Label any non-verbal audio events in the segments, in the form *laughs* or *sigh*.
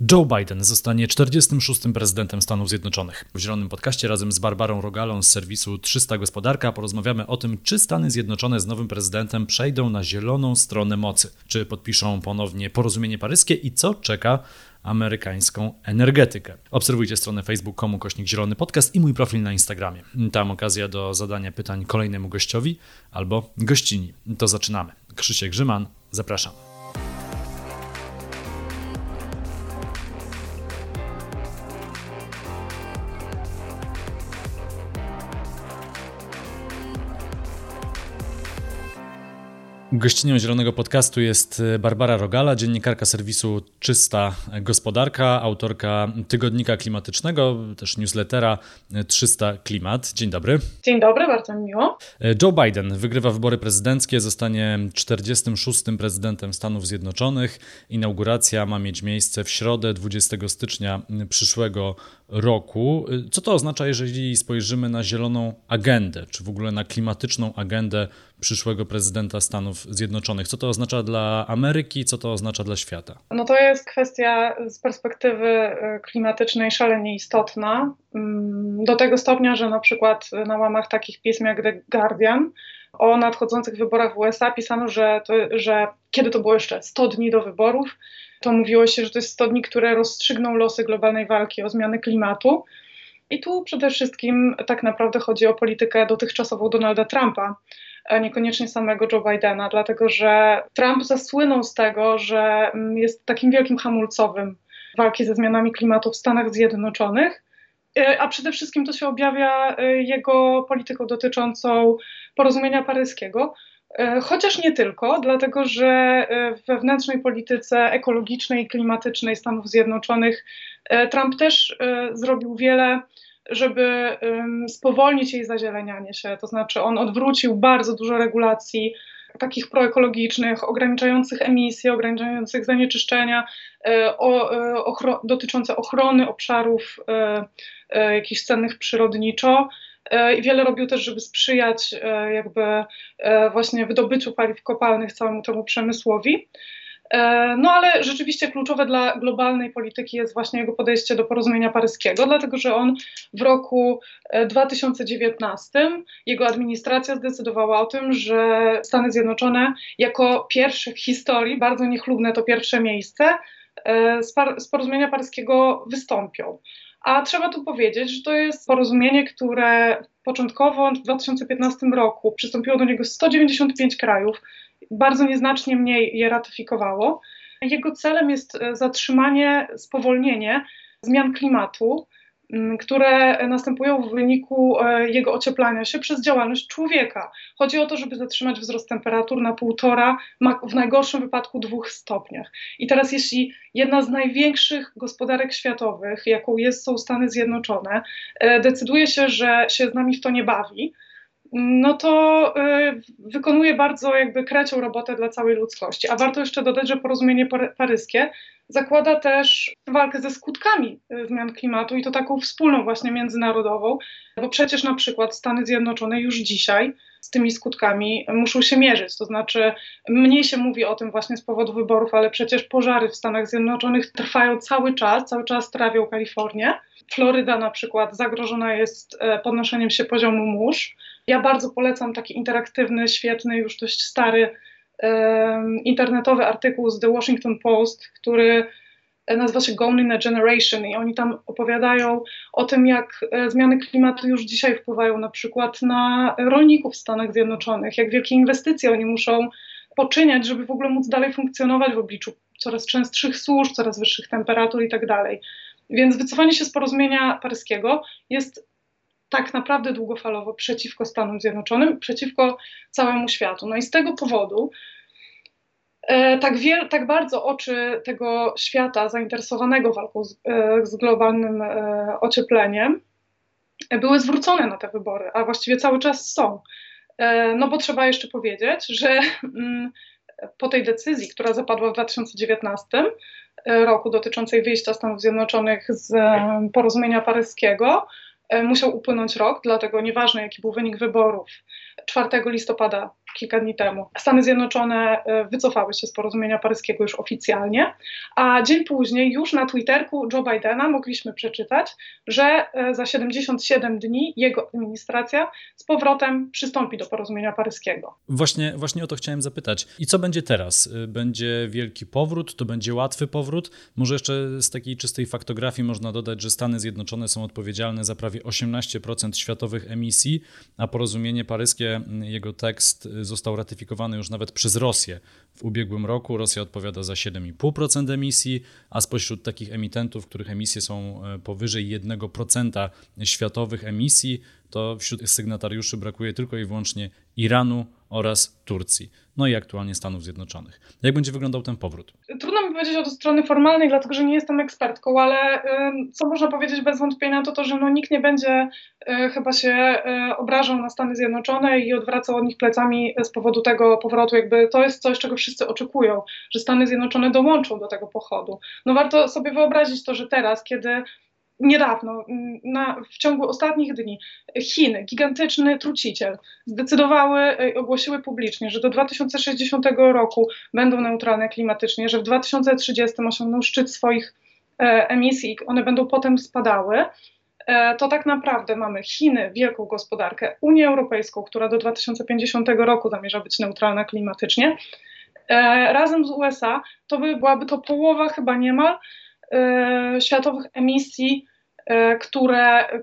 Joe Biden zostanie 46. prezydentem Stanów Zjednoczonych. W Zielonym Podcaście razem z Barbarą Rogalą z serwisu 300 Gospodarka porozmawiamy o tym, czy Stany Zjednoczone z nowym prezydentem przejdą na zieloną stronę mocy, czy podpiszą ponownie porozumienie paryskie i co czeka amerykańską energetykę. Obserwujcie stronę facebook.com kośnik Zielony Podcast i mój profil na Instagramie. Tam okazja do zadania pytań kolejnemu gościowi albo gościni. To zaczynamy. Krzysiek Grzyman, zapraszam. Gościnią Zielonego Podcastu jest e, Barbara Rogala, dziennikarka serwisu Czysta Gospodarka, autorka tygodnika klimatycznego, też newslettera 300 Klimat. Dzień dobry. Dzień dobry, bardzo mi miło. E, Joe Biden wygrywa wybory prezydenckie, zostanie 46. prezydentem Stanów Zjednoczonych. Inauguracja ma mieć miejsce w środę 20 stycznia przyszłego roku. E, co to oznacza, jeżeli spojrzymy na zieloną agendę, czy w ogóle na klimatyczną agendę przyszłego prezydenta Stanów Zjednoczonych. Co to oznacza dla Ameryki, co to oznacza dla świata? No to jest kwestia z perspektywy e, klimatycznej szalenie istotna. Mm, do tego stopnia, że na przykład na łamach takich pism jak The Guardian o nadchodzących wyborach w USA pisano, że, to, że kiedy to było jeszcze 100 dni do wyborów, to mówiło się, że to jest 100 dni, które rozstrzygną losy globalnej walki o zmiany klimatu. I tu przede wszystkim tak naprawdę chodzi o politykę dotychczasową Donalda Trumpa, a niekoniecznie samego Joe Bidena, dlatego że Trump zasłynął z tego, że mm, jest takim wielkim hamulcowym walki ze zmianami klimatu w Stanach Zjednoczonych. E, a przede wszystkim to się objawia e, jego polityką dotyczącą porozumienia paryskiego, e, Chociaż nie tylko, dlatego że w wewnętrznej polityce ekologicznej i klimatycznej Stanów Zjednoczonych Trump też zrobił wiele żeby spowolnić jej zazielenianie się. To znaczy, on odwrócił bardzo dużo regulacji takich proekologicznych, ograniczających emisje, ograniczających zanieczyszczenia, e, o, e, ochro dotyczące ochrony obszarów e, jakichś cennych przyrodniczo. I wiele robił też, żeby sprzyjać jakby właśnie wydobyciu paliw kopalnych całemu temu przemysłowi. E, no ale rzeczywiście kluczowe dla globalnej polityki jest właśnie jego podejście do porozumienia paryskiego, dlatego że on w roku 2019 e, jego administracja zdecydowała o tym, że Stany Zjednoczone jako pierwsze w historii, bardzo niechlubne to pierwsze miejsce, e, z porozumienia paryskiego wystąpią. A trzeba tu powiedzieć, że to jest porozumienie, które początkowo w 2015 roku przystąpiło do niego 195 krajów bardzo nieznacznie mniej je ratyfikowało. Jego celem jest e, zatrzymanie, spowolnienie zmian klimatu, które następują w wyniku e, jego ocieplania się przez działalność człowieka. Chodzi o to, żeby zatrzymać wzrost temperatur na półtora, w najgorszym wypadku dwóch stopniach. I teraz, jeśli jedna z największych gospodarek światowych, jaką jest, są Stany Zjednoczone, e, decyduje się, że się z nami w to nie bawi, no to y, wykonuje bardzo jakby krecią robotę dla całej ludzkości. A warto jeszcze dodać, że porozumienie paryskie zakłada też walkę ze skutkami y, zmian klimatu i to taką wspólną właśnie międzynarodową, bo przecież na przykład Stany Zjednoczone już dzisiaj z tymi skutkami muszą się mierzyć. To znaczy, mniej się mówi o tym właśnie z powodu wyborów, ale przecież pożary w Stanach Zjednoczonych trwają cały czas, cały czas trawią Kalifornię. Floryda na przykład zagrożona jest e, podnoszeniem się poziomu mórz. Ja bardzo polecam taki interaktywny, świetny, już dość stary internetowy artykuł z The Washington Post, który nazywa się Gone in a Generation i oni tam opowiadają o tym, jak e, zmiany klimatu już dzisiaj wpływają na przykład na rolników w Stanach Zjednoczonych, jak wielkie inwestycje oni muszą poczyniać, żeby w ogóle móc dalej funkcjonować w obliczu coraz częstszych służb, coraz wyższych temperatur i tak dalej. Więc wycofanie się z porozumienia paryskiego jest tak naprawdę długofalowo przeciwko Stanom Zjednoczonym, przeciwko całemu światu. No i z tego powodu e, tak, wiel, tak bardzo oczy tego świata zainteresowanego walką z, e, z globalnym e, ociepleniem były zwrócone na te wybory, a właściwie cały czas są. E, no bo trzeba jeszcze powiedzieć, że mm, po tej decyzji, która zapadła w 2019 e, roku dotyczącej wyjścia Stanów Zjednoczonych z e, porozumienia paryskiego, musiał upłynąć rok, dlatego nieważne jaki był wynik wyborów, 4 listopada kilka dni temu. Stany Zjednoczone wycofały się z porozumienia paryskiego już oficjalnie, a dzień później już na Twitterku Joe Bidena mogliśmy przeczytać, że za 77 dni jego administracja z powrotem przystąpi do porozumienia paryskiego. Właśnie, właśnie o to chciałem zapytać. I co będzie teraz? Będzie wielki powrót? To będzie łatwy powrót? Może jeszcze z takiej czystej faktografii można dodać, że Stany Zjednoczone są odpowiedzialne za prawie 18% światowych emisji, a porozumienie paryskie, jego tekst został ratyfikowany już nawet przez Rosję w ubiegłym roku. Rosja odpowiada za 7,5% emisji, a spośród takich emitentów, których emisje są e, powyżej 1% światowych emisji, to wśród sygnatariuszy brakuje tylko i wyłącznie Iranu oraz Turcji no i aktualnie Stanów Zjednoczonych. Jak będzie wyglądał ten powrót? Trudno mi powiedzieć od strony formalnej, dlatego że nie jestem ekspertką, ale co można powiedzieć bez wątpienia, to to, że no, nikt nie będzie y, chyba się y, obrażał na Stany Zjednoczone i odwracał od nich plecami z powodu tego powrotu. Jakby to jest coś, czego wszyscy oczekują, że Stany Zjednoczone dołączą do tego pochodu. No warto sobie wyobrazić to, że teraz, kiedy niedawno, na, w ciągu ostatnich dni, Chiny, gigantyczny truciciel, zdecydowały, i ogłosiły publicznie, że do 2060 roku będą neutralne klimatycznie, że w 2030 osiągną szczyt swoich e, emisji, one będą potem spadały. E, to tak naprawdę mamy Chiny, wielką gospodarkę, Unię Europejską, która do 2050 roku zamierza być neutralna klimatycznie. E, razem z USA to by, byłaby to połowa chyba niemal E, światowych emisji, e, które, e,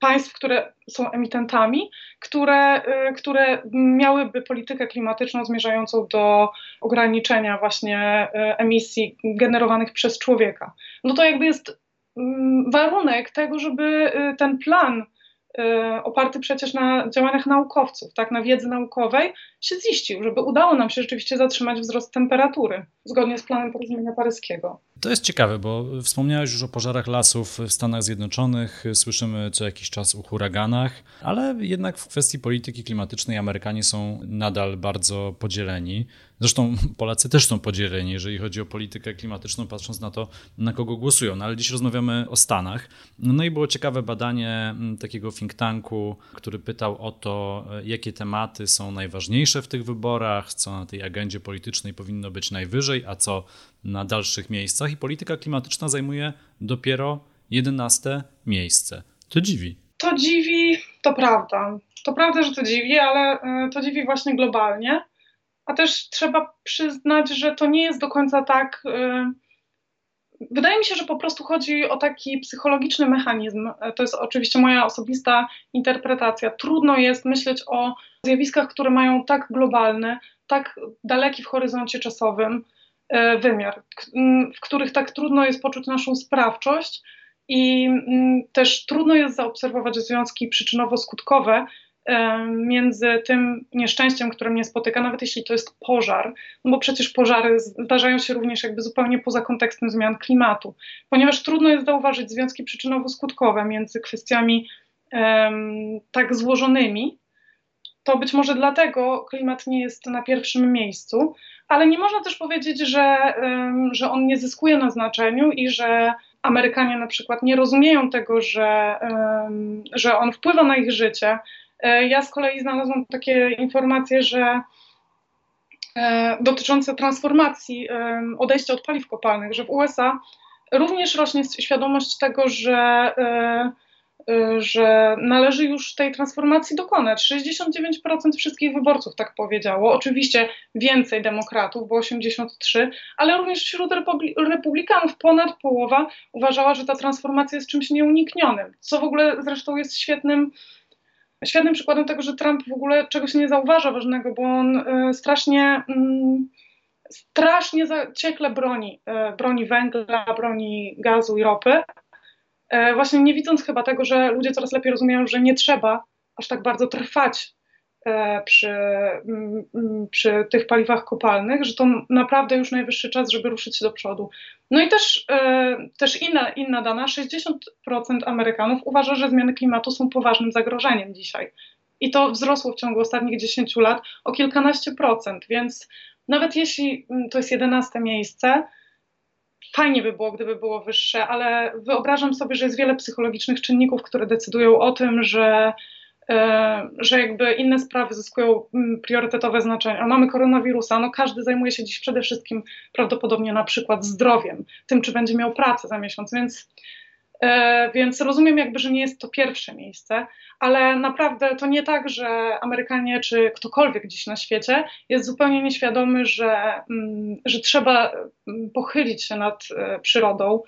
państw, które są emitentami, które, które miałyby politykę klimatyczną zmierzającą do ograniczenia właśnie emisji generowanych przez człowieka. No to jakby jest mm, warunek tego, żeby ten plan oparty przecież na działaniach naukowców, tak, na wiedzy naukowej, się ziścił, żeby udało nam się rzeczywiście zatrzymać wzrost temperatury zgodnie z planem porozumienia paryskiego. To jest ciekawe, bo wspomniałeś już o pożarach lasów w Stanach Zjednoczonych, słyszymy co jakiś czas o huraganach, ale jednak w kwestii polityki klimatycznej Amerykanie są nadal bardzo podzieleni. Zresztą Polacy też są podzieleni, jeżeli chodzi o politykę klimatyczną, patrząc na to, na kogo głosują. No ale dziś rozmawiamy o Stanach. No i było ciekawe badanie mm, takiego think tanku, który pytał o to, jakie tematy są najważniejsze w tych wyborach, co na tej agendzie politycznej powinno być najwyżej, a co na dalszych miejscach i polityka klimatyczna zajmuje dopiero 11 miejsce. To dziwi. To dziwi, to prawda. To prawda, że to dziwi, ale e, to dziwi właśnie globalnie. A też trzeba przyznać, że to nie jest do końca tak. E, wydaje mi się, że po prostu chodzi o taki psychologiczny mechanizm. E, to jest oczywiście moja osobista interpretacja. Trudno jest myśleć o zjawiskach, które mają tak globalny, tak daleki w horyzoncie czasowym wymiar, w których tak trudno jest poczuć naszą sprawczość i też trudno jest zaobserwować związki przyczynowo-skutkowe e, między tym nieszczęściem, które mnie spotyka, nawet jeśli to jest pożar, no bo przecież pożary zdarzają się również jakby zupełnie poza kontekstem zmian klimatu, ponieważ trudno jest zauważyć związki przyczynowo-skutkowe między kwestiami tak złożonymi, to być może dlatego klimat nie jest na pierwszym miejscu, ale nie można też powiedzieć, że, że on nie zyskuje na znaczeniu i że Amerykanie na przykład nie rozumieją tego, że, że on wpływa na ich życie. E, ja z kolei znalazłam takie informacje, że e, dotyczące transformacji, odejścia od paliw kopalnych, że w USA również rośnie świadomość tego, że e, że należy już tej transformacji dokonać. 69% wszystkich wyborców tak powiedziało. Oczywiście więcej demokratów, bo 83, ale również wśród republikanów ponad połowa uważała, że ta transformacja jest czymś nieuniknionym. Co w ogóle zresztą jest świetnym, świetnym przykładem tego, że Trump w ogóle czegoś nie zauważa ważnego, bo on y, strasznie. Mm, strasznie zaciekle broni, y, broni węgla, broni gazu i ropy, właśnie nie widząc chyba tego, że ludzie coraz lepiej rozumieją, że nie trzeba aż tak bardzo trwać e, przy, przy tych paliwach kopalnych, że to naprawdę już najwyższy czas, żeby ruszyć do przodu. No i też, e, też inna, inna dana, 60% Amerykanów uważa, że zmiany klimatu są poważnym zagrożeniem dzisiaj. I to wzrosło w ciągu ostatnich 10 lat o kilkanaście procent, więc nawet jeśli to jest 11 miejsce, Fajnie by było, gdyby było wyższe, ale wyobrażam sobie, że jest wiele psychologicznych czynników, które decydują o tym, że że jakby inne sprawy zyskują mm, priorytetowe znaczenie. A mamy koronawirusa, no każdy zajmuje się dziś przede wszystkim prawdopodobnie na przykład zdrowiem, tym czy będzie miał pracę za miesiąc, więc E, więc rozumiem jakby, że nie jest to pierwsze miejsce, ale naprawdę to nie tak, że Amerykanie czy ktokolwiek dziś na świecie jest zupełnie nieświadomy, że, mm, że trzeba mm, pochylić się nad e, przyrodą,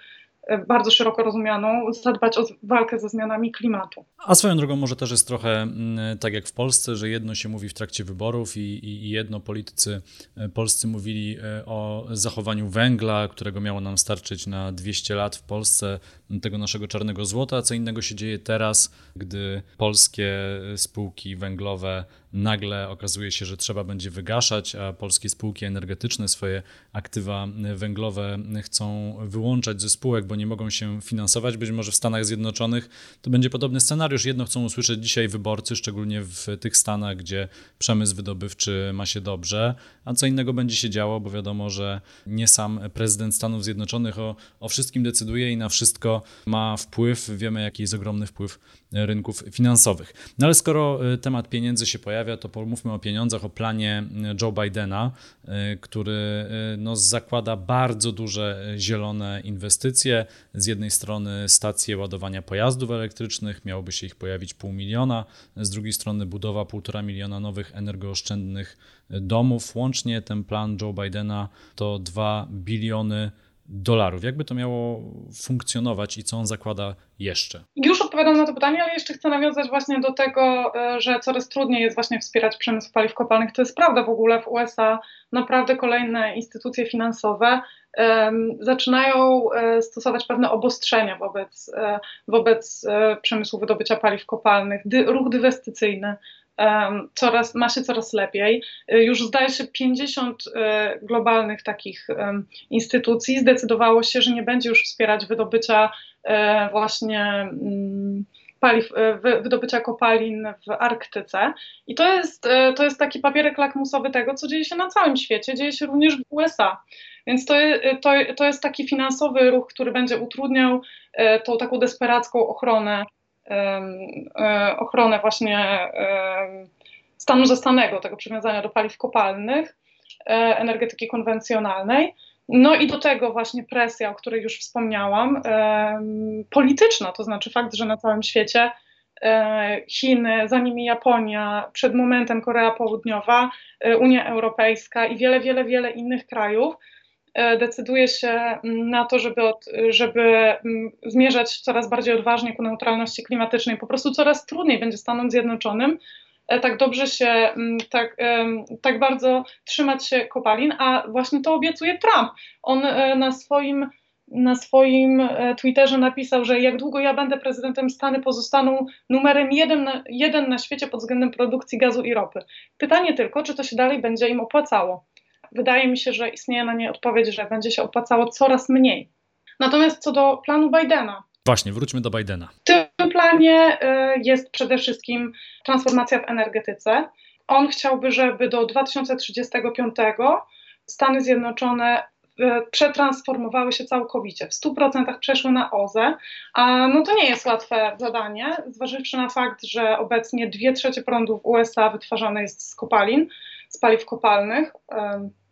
bardzo szeroko rozumianą, zadbać o walkę ze zmianami klimatu. A swoją drogą może też jest trochę mm, tak jak w Polsce, że jedno się mówi w trakcie wyborów i, i, jedno politycy e, polscy mówili e, o zachowaniu węgla, którego miało nam starczyć na 200 lat w Polsce, tego naszego czarnego złota, co innego się dzieje teraz, gdy polskie spółki węglowe nagle okazuje się, że trzeba będzie wygaszać, a polskie spółki energetyczne swoje aktywa węglowe chcą wyłączać ze spółek, bo nie mogą się finansować. Być może w Stanach Zjednoczonych to będzie podobny scenariusz. Jedno chcą usłyszeć dzisiaj wyborcy, szczególnie w tych Stanach, gdzie przemysł wydobywczy ma się dobrze, a co innego będzie się działo, bo wiadomo, że nie sam prezydent Stanów Zjednoczonych o, o wszystkim decyduje i na wszystko ma wpływ. Wiemy, jaki jest ogromny wpływ rynków finansowych. No ale skoro y, temat pieniędzy się pojawia, to pomówmy o pieniądzach, o planie y, Joe Bidena, y, który no, zakłada bardzo duże zielone inwestycje. Z jednej strony stacje ładowania pojazdów elektrycznych, miałoby się ich pojawić pół miliona, z drugiej strony budowa półtora miliona nowych energooszczędnych domów. Łącznie ten plan Joe Bidena to 2 biliony dolarów. Jakby to miało funkcjonować i co on zakłada jeszcze? Już odpowiadam na to pytanie, ale jeszcze chcę nawiązać właśnie do tego, e, że coraz trudniej jest właśnie wspierać przemysł paliw kopalnych. To jest prawda w ogóle w USA. Naprawdę kolejne instytucje finansowe um, zaczynają um, stosować pewne obostrzenia wobec, um, wobec przemysłu wydobycia paliw kopalnych. Ruch dywestycyjny coraz, ma się coraz lepiej. Y, już zdaje się 50 y, globalnych takich instytucji zdecydowało się, że nie będzie już wspierać wydobycia e, właśnie mm, paliw, e, wydobycia kopalin w Arktyce. I to jest, e, to jest taki papierek lakmusowy tego, co dzieje się na całym świecie, dzieje się również w USA. Więc to, to, to jest taki finansowy ruch, który będzie utrudniał tą taką desperacką ochronę ochronę właśnie stanu zastanego, tego przywiązania do paliw kopalnych, e, energetyki konwencjonalnej. No i do tego właśnie presja, o której już wspomniałam, polityczna, to znaczy fakt, że na całym świecie e, Chiny, za nimi Japonia, przed momentem Korea Południowa, Unia Europejska i wiele, wiele, wiele innych krajów E, decyduje się mm, na to, żeby, od, żeby mm, zmierzać coraz bardziej odważnie ku neutralności klimatycznej. Po prostu coraz trudniej będzie Stanom Zjednoczonym e, tak dobrze się, mm, tak, tak bardzo trzymać się kopalin, a właśnie to obiecuje Trump. On e, na swoim na swoim Twitterze napisał, że jak długo ja będę prezydentem, Stany pozostaną numerem jeden na, jeden na świecie pod względem produkcji gazu i ropy. Pytanie tylko, czy to się dalej będzie im opłacało wydaje mi się, że istnieje na nie odpowiedź, że będzie się opłacało coraz mniej. Natomiast co do planu Bidena. Właśnie, wróćmy do Bidena. W tym planie y, jest przede wszystkim transformacja w energetyce. On chciałby, żeby do 2035 Stany Zjednoczone y, przetransformowały się całkowicie, w 100% przeszły na OZE, a no to nie jest łatwe zadanie, zważywszy na fakt, że obecnie 2 trzecie prądu w USA wytwarzane jest z kopalin, z paliw kopalnych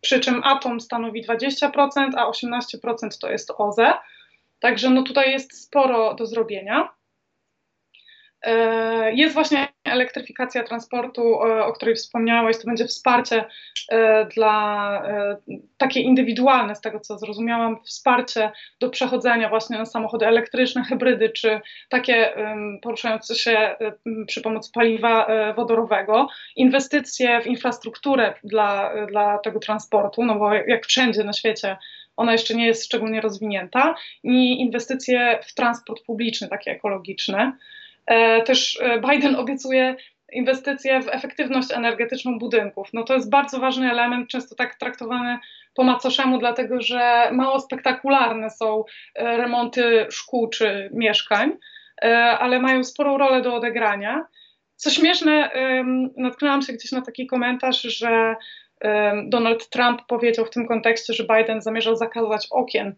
przy czym atom stanowi 20%, a 18% to jest OZE. Także no tutaj jest sporo do zrobienia. E, jest właśnie elektryfikacja transportu, o której wspomniałeś, to będzie wsparcie e, dla e, takie indywidualne, z tego co zrozumiałam, wsparcie do przechodzenia właśnie na samochody elektryczne, hybrydy, czy takie poruszające się przy pomocy paliwa wodorowego, inwestycje w infrastrukturę dla, dla tego transportu, no bo jak wszędzie na świecie ona jeszcze nie jest szczególnie rozwinięta, i inwestycje w transport publiczny, takie ekologiczne. E, też e, Biden obiecuje inwestycje w efektywność energetyczną budynków. No to jest bardzo ważny element, często tak traktowany po macoszemu, dlatego że mało spektakularne są e, remonty szkół czy mieszkań, ale mają sporą rolę do odegrania. Co śmieszne, natknęłam się gdzieś na taki komentarz, że Donald Trump powiedział w tym kontekście, że Biden zamierzał zakazać okien.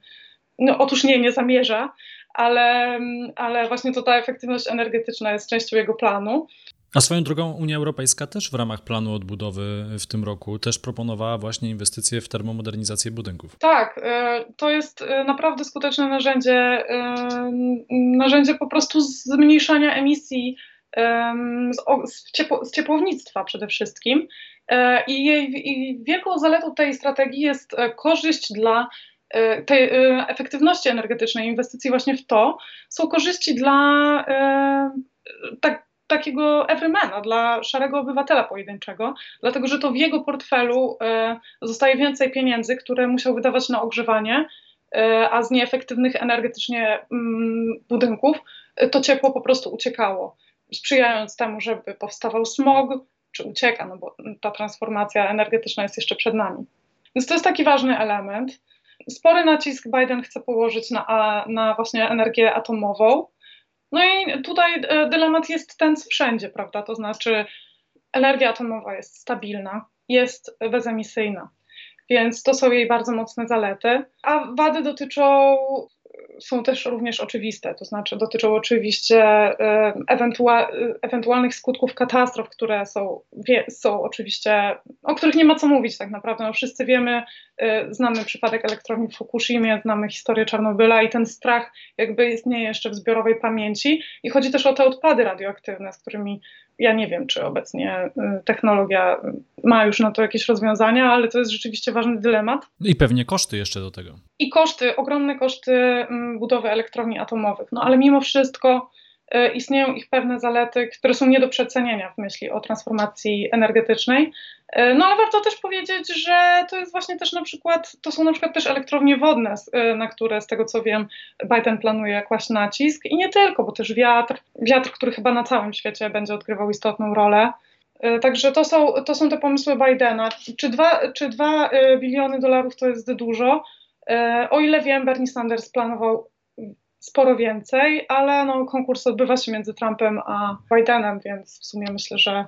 No otóż nie, nie zamierza, ale, ale właśnie to ta efektywność energetyczna jest częścią jego planu. A swoją drogą Unia Europejska też w ramach planu odbudowy w tym roku też proponowała właśnie inwestycje w termomodernizację budynków. Tak, e, to jest e, naprawdę skuteczne narzędzie, e, narzędzie po prostu zmniejszania emisji z, ciepło, z ciepłownictwa przede wszystkim. I, jej, I wielką zaletą tej strategii jest korzyść dla tej efektywności energetycznej, inwestycji właśnie w to, są korzyści dla tak, takiego everymana, dla szarego obywatela pojedynczego, dlatego że to w jego portfelu e, zostaje więcej pieniędzy, które musiał wydawać na ogrzewanie, e, a z nieefektywnych energetycznie mm, budynków e, to ciepło po prostu uciekało, sprzyjając temu, żeby powstawał smog, czy ucieka, no bo ta transformacja energetyczna jest jeszcze przed nami. Więc to jest taki ważny element. Spory nacisk Biden chce położyć na, na właśnie energię atomową, no i tutaj e, dylemat jest ten wszędzie, prawda? To znaczy, energia atomowa jest stabilna, jest bezemisyjna, więc to są jej bardzo mocne zalety, a wady dotyczą są też również oczywiste, to znaczy dotyczą oczywiście e, ewentua ewentualnych skutków katastrof, które są, są oczywiście, o których nie ma co mówić tak naprawdę. No, wszyscy wiemy, e, znamy przypadek elektrowni w Fukushimie, znamy historię Czarnobyla i ten strach jakby istnieje jeszcze w zbiorowej pamięci i chodzi też o te odpady radioaktywne, z którymi ja nie wiem, czy obecnie y, technologia ma już na to jakieś rozwiązania, ale to jest rzeczywiście ważny dylemat. I pewnie koszty jeszcze do tego. I koszty, ogromne koszty mm, budowy elektrowni atomowych. No ale mimo wszystko E, istnieją ich pewne zalety, które są nie do przecenienia w myśli o transformacji energetycznej. E, no ale warto też powiedzieć, że to jest właśnie też na przykład, to są na przykład też elektrownie wodne, e, na które z tego co wiem Biden planuje kłaść nacisk i nie tylko, bo też wiatr, wiatr, który chyba na całym świecie będzie odgrywał istotną rolę. Także to są, to są te pomysły Bidena. Czy dwa, czy dwa biliony dolarów to jest dużo? O ile wiem, Bernie Sanders planował sporo więcej, ale no, konkurs odbywa się między Trumpem a Bidenem, więc w sumie myślę, że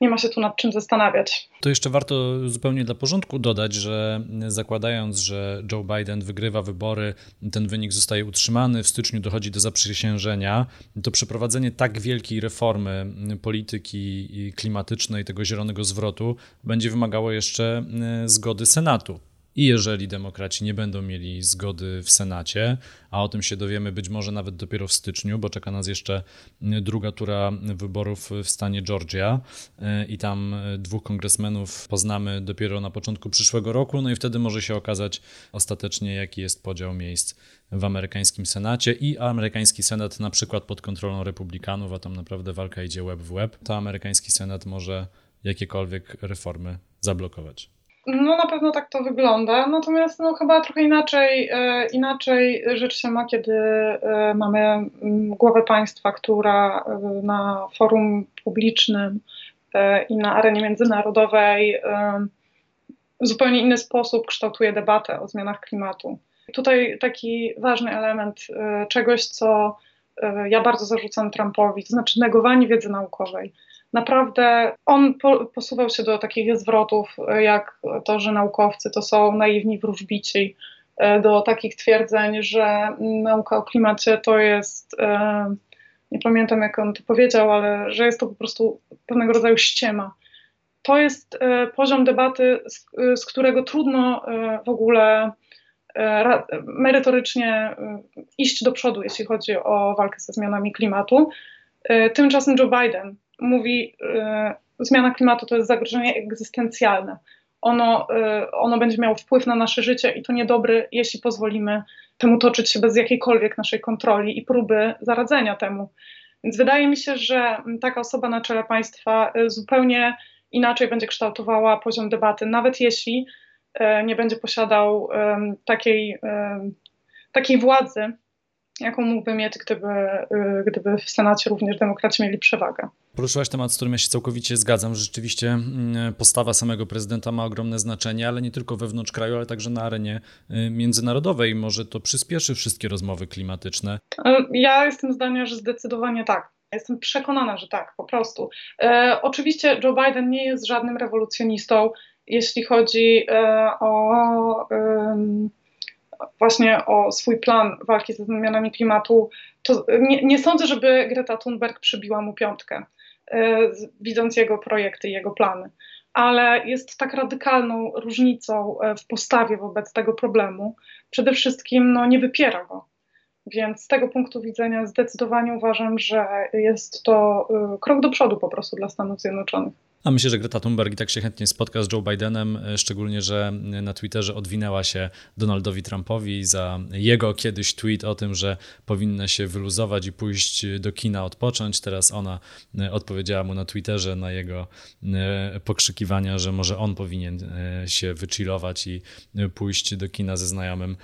nie ma się tu nad czym zastanawiać. To jeszcze warto zupełnie dla porządku dodać, że zakładając, że Joe Biden wygrywa wybory, ten wynik zostaje utrzymany, w styczniu dochodzi do zaprzysiężenia, to przeprowadzenie tak wielkiej reformy polityki klimatycznej, tego zielonego zwrotu, będzie wymagało jeszcze zgody Senatu. I jeżeli demokraci nie będą mieli zgody w Senacie, a o tym się dowiemy być może nawet dopiero w styczniu, bo czeka nas jeszcze druga tura wyborów w stanie Georgia e, i tam dwóch kongresmenów poznamy dopiero na początku przyszłego roku, no i wtedy może się okazać ostatecznie, jaki jest podział miejsc w amerykańskim Senacie i amerykański Senat na przykład pod kontrolą republikanów, a tam naprawdę walka idzie web w web, to amerykański Senat może jakiekolwiek reformy zablokować. No na pewno tak to wygląda, natomiast no, chyba trochę inaczej, e, inaczej rzecz się ma, kiedy e, mamy m, mm, głowę państwa, która e, na forum publicznym e, i na arenie międzynarodowej e, w zupełnie inny sposób kształtuje debatę o zmianach klimatu. Tutaj taki ważny element e, czegoś, co ja bardzo zarzucam Trumpowi, to znaczy negowanie wiedzy naukowej naprawdę on po, posuwał się do takich zwrotów, jak to, że naukowcy to są naiwni wróżbici, e, do takich twierdzeń, że nauka o klimacie to jest, e, nie pamiętam jak on to powiedział, ale że jest to po prostu pewnego rodzaju ściema. To jest e, poziom debaty, z, z którego trudno w ogóle merytorycznie iść do przodu, jeśli chodzi o walkę ze zmianami klimatu. Tymczasem Joe Biden mówi, że zmiana klimatu to jest zagrożenie egzystencjalne. Ono, y, ono będzie miało wpływ na nasze życie i to niedobry, jeśli pozwolimy temu toczyć się bez jakiejkolwiek naszej kontroli i próby zaradzenia temu. Więc wydaje mi się, że taka osoba na czele państwa y, zupełnie inaczej będzie kształtowała poziom debaty, nawet jeśli y, nie będzie posiadał takiej, takiej władzy, jaką mógłby mieć, gdyby, y, gdyby w Senacie również demokraci mieli przewagę. Poruszyłaś temat, z którym ja się całkowicie zgadzam. Rzeczywiście mm, postawa samego prezydenta ma ogromne znaczenie, ale nie tylko wewnątrz kraju, ale także na arenie y, międzynarodowej. Może to przyspieszy wszystkie rozmowy klimatyczne? Ja jestem zdania, że zdecydowanie tak. Jestem przekonana, że tak, po prostu. E, oczywiście Joe Biden nie jest żadnym rewolucjonistą, jeśli chodzi e, o. E, właśnie o swój plan walki ze zmianami klimatu, to nie, nie sądzę, żeby Greta Thunberg przybiła mu piątkę, widząc jego projekty i jego plany ale jest tak radykalną różnicą w postawie wobec tego problemu. Przede wszystkim no, nie wypiera go. Więc z tego punktu widzenia zdecydowanie uważam, że jest to y, krok do przodu po prostu dla Stanów Zjednoczonych. A myślę, że Greta Thunberg i tak się chętnie spotka z Joe Bidenem, e, szczególnie, że na Twitterze odwinęła się Donaldowi Trumpowi za jego kiedyś tweet o tym, że powinna się wyluzować i pójść do kina odpocząć. Teraz ona e, odpowiedziała mu na Twitterze na jego e, pokrzykiwania, że może on powinien się wychillować i pójść do kina ze znajomym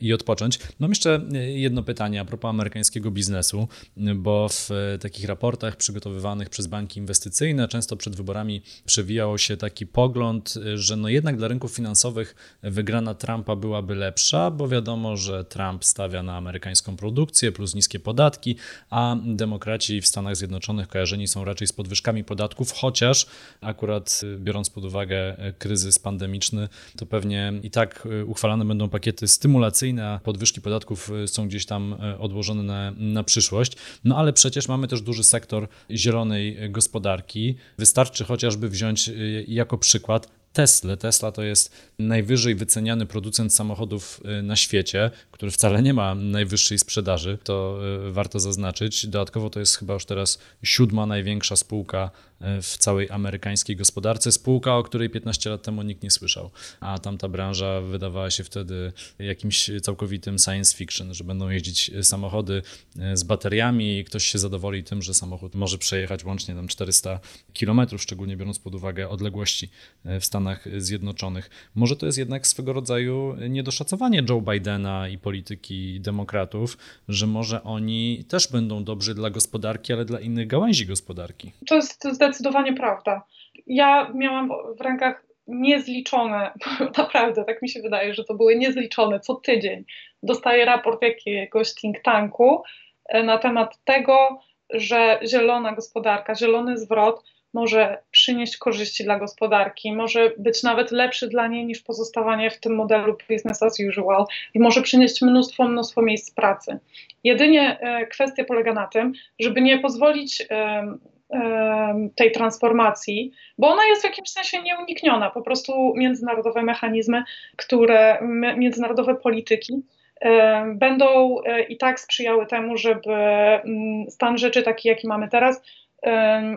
i odpocząć. Mam jeszcze jedno pytanie a propos amerykańskiego biznesu, bo w takich raportach przygotowywanych przez banki inwestycyjne, często przed wyborami wyborami przewijał się taki pogląd, że no jednak dla rynków finansowych wygrana Trumpa byłaby lepsza, bo wiadomo, że Trump stawia na amerykańską produkcję plus niskie podatki, a demokraci w Stanach Zjednoczonych kojarzeni są raczej z podwyżkami podatków, chociaż akurat biorąc pod uwagę kryzys pandemiczny, to pewnie i tak uchwalane będą pakiety stymulacyjne, a podwyżki podatków są gdzieś tam odłożone na, na przyszłość. No ale przecież mamy też duży sektor zielonej gospodarki. Wystarczy chociażby wziąć y, jako przykład Tesla. Tesla to jest najwyżej wyceniany producent samochodów y, na świecie, który wcale nie ma najwyższej sprzedaży, to y, warto zaznaczyć. Dodatkowo to jest chyba już teraz siódma największa spółka y, w całej amerykańskiej gospodarce. Spółka, o której 15 lat temu nikt nie słyszał, a tamta branża wydawała się wtedy jakimś całkowitym science fiction, że będą jeździć samochody z bateriami i ktoś się zadowoli tym, że samochód może przejechać łącznie tam 400 km, szczególnie biorąc pod uwagę odległości w Stanach Zjednoczonych. Może to jest jednak swego rodzaju niedoszacowanie Joe Bidena i polityki demokratów, że może oni też będą dobrzy dla gospodarki, ale dla innych gałęzi gospodarki. To jest zdecydowanie prawda. Ja miałam w rękach niezliczone, *laughs* naprawdę tak mi się wydaje, że to były niezliczone co tydzień. Dostaję raport jakiegoś think tanku e, na temat tego, że zielona gospodarka, zielony zwrot może przynieść korzyści dla gospodarki, może być nawet lepszy dla niej niż pozostawanie w tym modelu business as usual i może przynieść mnóstwo, mnóstwo miejsc pracy. Jedynie e, kwestia polega na tym, żeby nie pozwolić tej transformacji, bo ona jest w jakimś sensie nieunikniona. Po prostu międzynarodowe mechanizmy, które, międzynarodowe polityki będą e, i tak sprzyjały temu, żeby mm, stan rzeczy taki, jaki mamy teraz,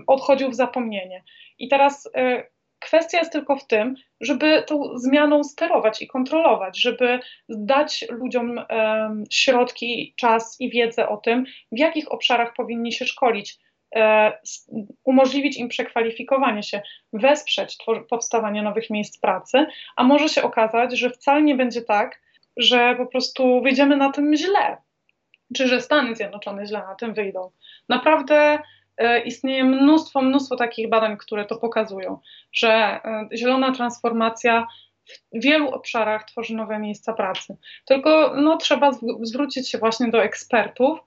odchodził w zapomnienie. I teraz e, kwestia jest tylko w tym, żeby tą zmianą sterować i kontrolować, żeby dać ludziom środki, czas i wiedzę o tym, w jakich obszarach powinni się szkolić. E, umożliwić im przekwalifikowanie się, wesprzeć powstawanie nowych miejsc pracy, a może się okazać, że wcale nie będzie tak, że po prostu wyjdziemy na tym źle, czy że Stany Zjednoczone źle na tym wyjdą. Naprawdę istnieje mnóstwo, mnóstwo takich badań, które to pokazują, że e, zielona transformacja w wielu obszarach tworzy nowe miejsca pracy. Tylko no, trzeba zwrócić się właśnie do ekspertów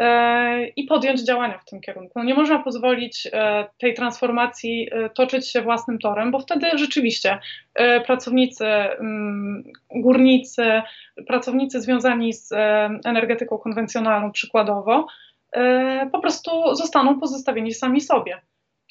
e, i podjąć działania w tym kierunku. Nie można pozwolić tej transformacji toczyć się własnym torem, bo wtedy rzeczywiście pracownicy, mm, górnicy, pracownicy związani z energetyką konwencjonalną przykładowo, E, po prostu zostaną pozostawieni sami sobie.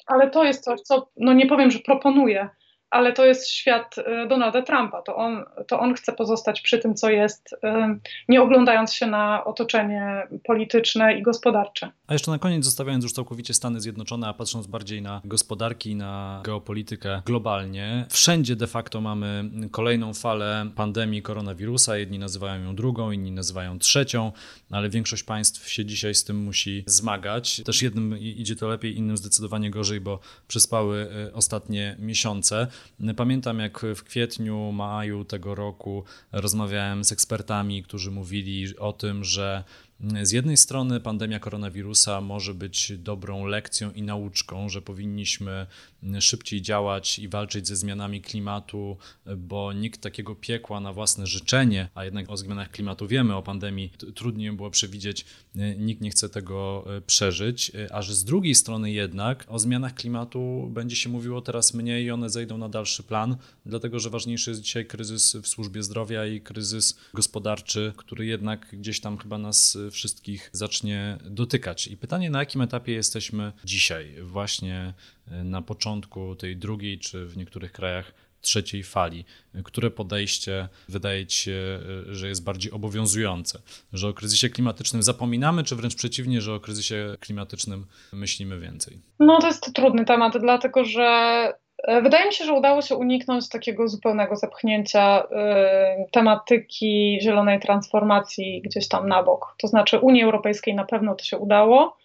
Ale to jest coś, co, no nie powiem, że proponuję, ale to jest świat e, Donalda Trumpa. To on, to on chce pozostać przy tym, co jest, e, nie oglądając się na otoczenie polityczne i gospodarcze. A jeszcze na koniec, zostawiając już całkowicie Stany Zjednoczone, a patrząc bardziej na gospodarki, na geopolitykę globalnie, wszędzie de facto mamy kolejną falę pandemii koronawirusa. Jedni nazywają ją drugą, inni nazywają trzecią, ale większość państw się dzisiaj z tym musi zmagać. Też jednym idzie to lepiej, innym zdecydowanie gorzej, bo przyspały e, ostatnie miesiące. Pamiętam, jak w kwietniu, maju tego roku rozmawiałem z ekspertami, którzy mówili o tym, że z jednej strony pandemia koronawirusa może być dobrą lekcją i nauczką, że powinniśmy szybciej działać i walczyć ze zmianami klimatu, bo nikt takiego piekła na własne życzenie, a jednak o zmianach klimatu wiemy, o pandemii trudniej było przewidzieć, nikt nie chce tego e, przeżyć, a że z drugiej strony jednak o zmianach klimatu będzie się mówiło teraz mniej i one zejdą na dalszy plan, dlatego że ważniejszy jest dzisiaj kryzys w służbie zdrowia i kryzys gospodarczy, który jednak gdzieś tam chyba nas wszystkich zacznie dotykać. I pytanie, na jakim etapie jesteśmy dzisiaj, właśnie e, na początku tej drugiej, czy w niektórych krajach trzeciej fali, które podejście wydaje ci się, e, że jest bardziej obowiązujące? Że o kryzysie klimatycznym zapominamy, czy wręcz przeciwnie, że o kryzysie klimatycznym myślimy więcej? No to jest trudny temat, dlatego że E, wydaje mi się, że udało się uniknąć takiego zupełnego zepchnięcia y, tematyki zielonej transformacji gdzieś tam na bok. To znaczy Unii Europejskiej na pewno to się udało.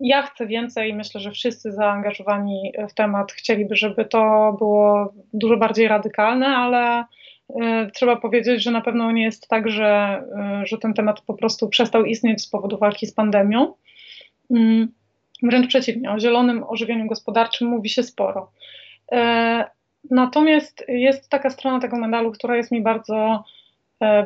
Ja chcę więcej, myślę, że wszyscy zaangażowani w temat chcieliby, żeby to było dużo bardziej radykalne, ale y, trzeba powiedzieć, że na pewno nie jest tak, że, że ten temat po prostu przestał istnieć z powodu walki z pandemią. Mm. Wręcz przeciwnie, o zielonym ożywieniu gospodarczym mówi się sporo. E, natomiast jest taka strona tego medalu, która jest mi bardzo e,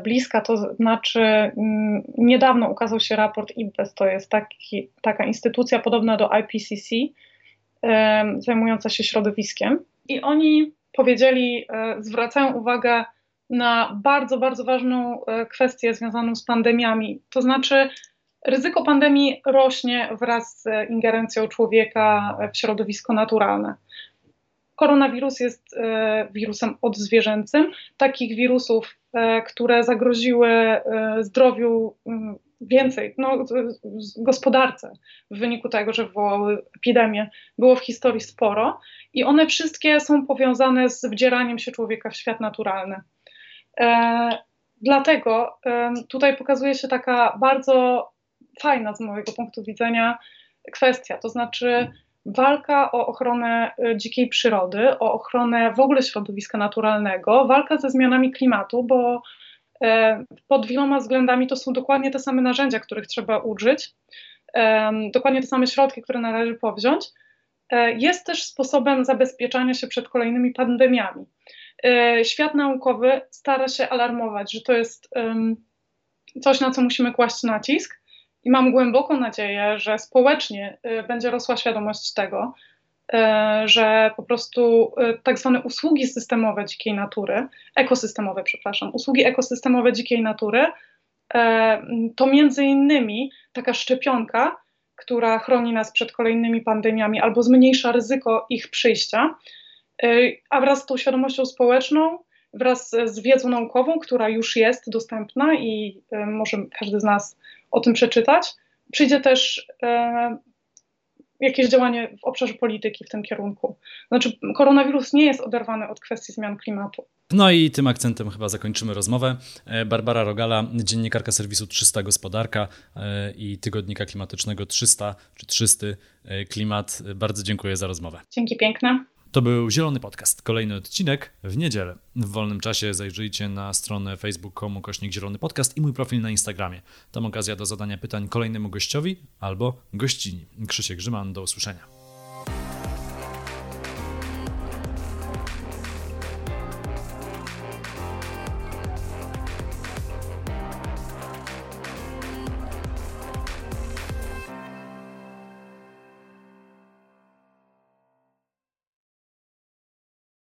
bliska, to znaczy mm, niedawno ukazał się raport IPBES, to jest taki, taka instytucja podobna do IPCC, e, zajmująca się środowiskiem i oni powiedzieli, zwracają uwagę na bardzo, bardzo ważną kwestię związaną z pandemiami, to znaczy Ryzyko pandemii rośnie wraz z ingerencją człowieka w środowisko naturalne. Koronawirus jest e, wirusem odzwierzęcym. Takich wirusów, e, które zagroziły e, zdrowiu mm, więcej, no, gospodarce w wyniku tego, że wywołały epidemię, było w historii sporo i one wszystkie są powiązane z wdzieraniem się człowieka w świat naturalny. Dlatego tutaj pokazuje się taka bardzo fajna z mojego punktu widzenia kwestia, to znaczy walka o ochronę y, dzikiej przyrody, o ochronę w ogóle środowiska naturalnego, walka ze zmianami klimatu, bo e, pod wieloma względami to są dokładnie te same narzędzia, których trzeba użyć, dokładnie te same środki, które należy powziąć. E, jest też sposobem zabezpieczania się przed kolejnymi pandemiami. E, świat naukowy stara się alarmować, że to jest coś, na co musimy kłaść nacisk, i mam głęboką nadzieję, że społecznie y, będzie rosła świadomość tego, y, że po prostu y, tak zwane usługi systemowe dzikiej natury, ekosystemowe, przepraszam, usługi ekosystemowe dzikiej natury, to między innymi taka szczepionka, która chroni nas przed kolejnymi pandemiami albo zmniejsza ryzyko ich przyjścia, a wraz z tą świadomością społeczną, wraz z wiedzą naukową, która już jest dostępna i może każdy z nas o tym przeczytać. Przyjdzie też e, jakieś działanie w obszarze polityki w tym kierunku. Znaczy, koronawirus nie jest oderwany od kwestii zmian klimatu. No i tym akcentem chyba zakończymy rozmowę. E, Barbara Rogala, dziennikarka serwisu 300 Gospodarka e, i tygodnika klimatycznego 300 czy 300 e, Klimat. Bardzo dziękuję za rozmowę. Dzięki piękne. To był Zielony Podcast. Kolejny odcinek w niedzielę. W wolnym czasie zajrzyjcie na stronę facebook.com kośnik Zielony Podcast i mój profil na Instagramie. Tam okazja do zadania pytań kolejnemu gościowi albo gościni. Krzysiek Grzyman, do usłyszenia.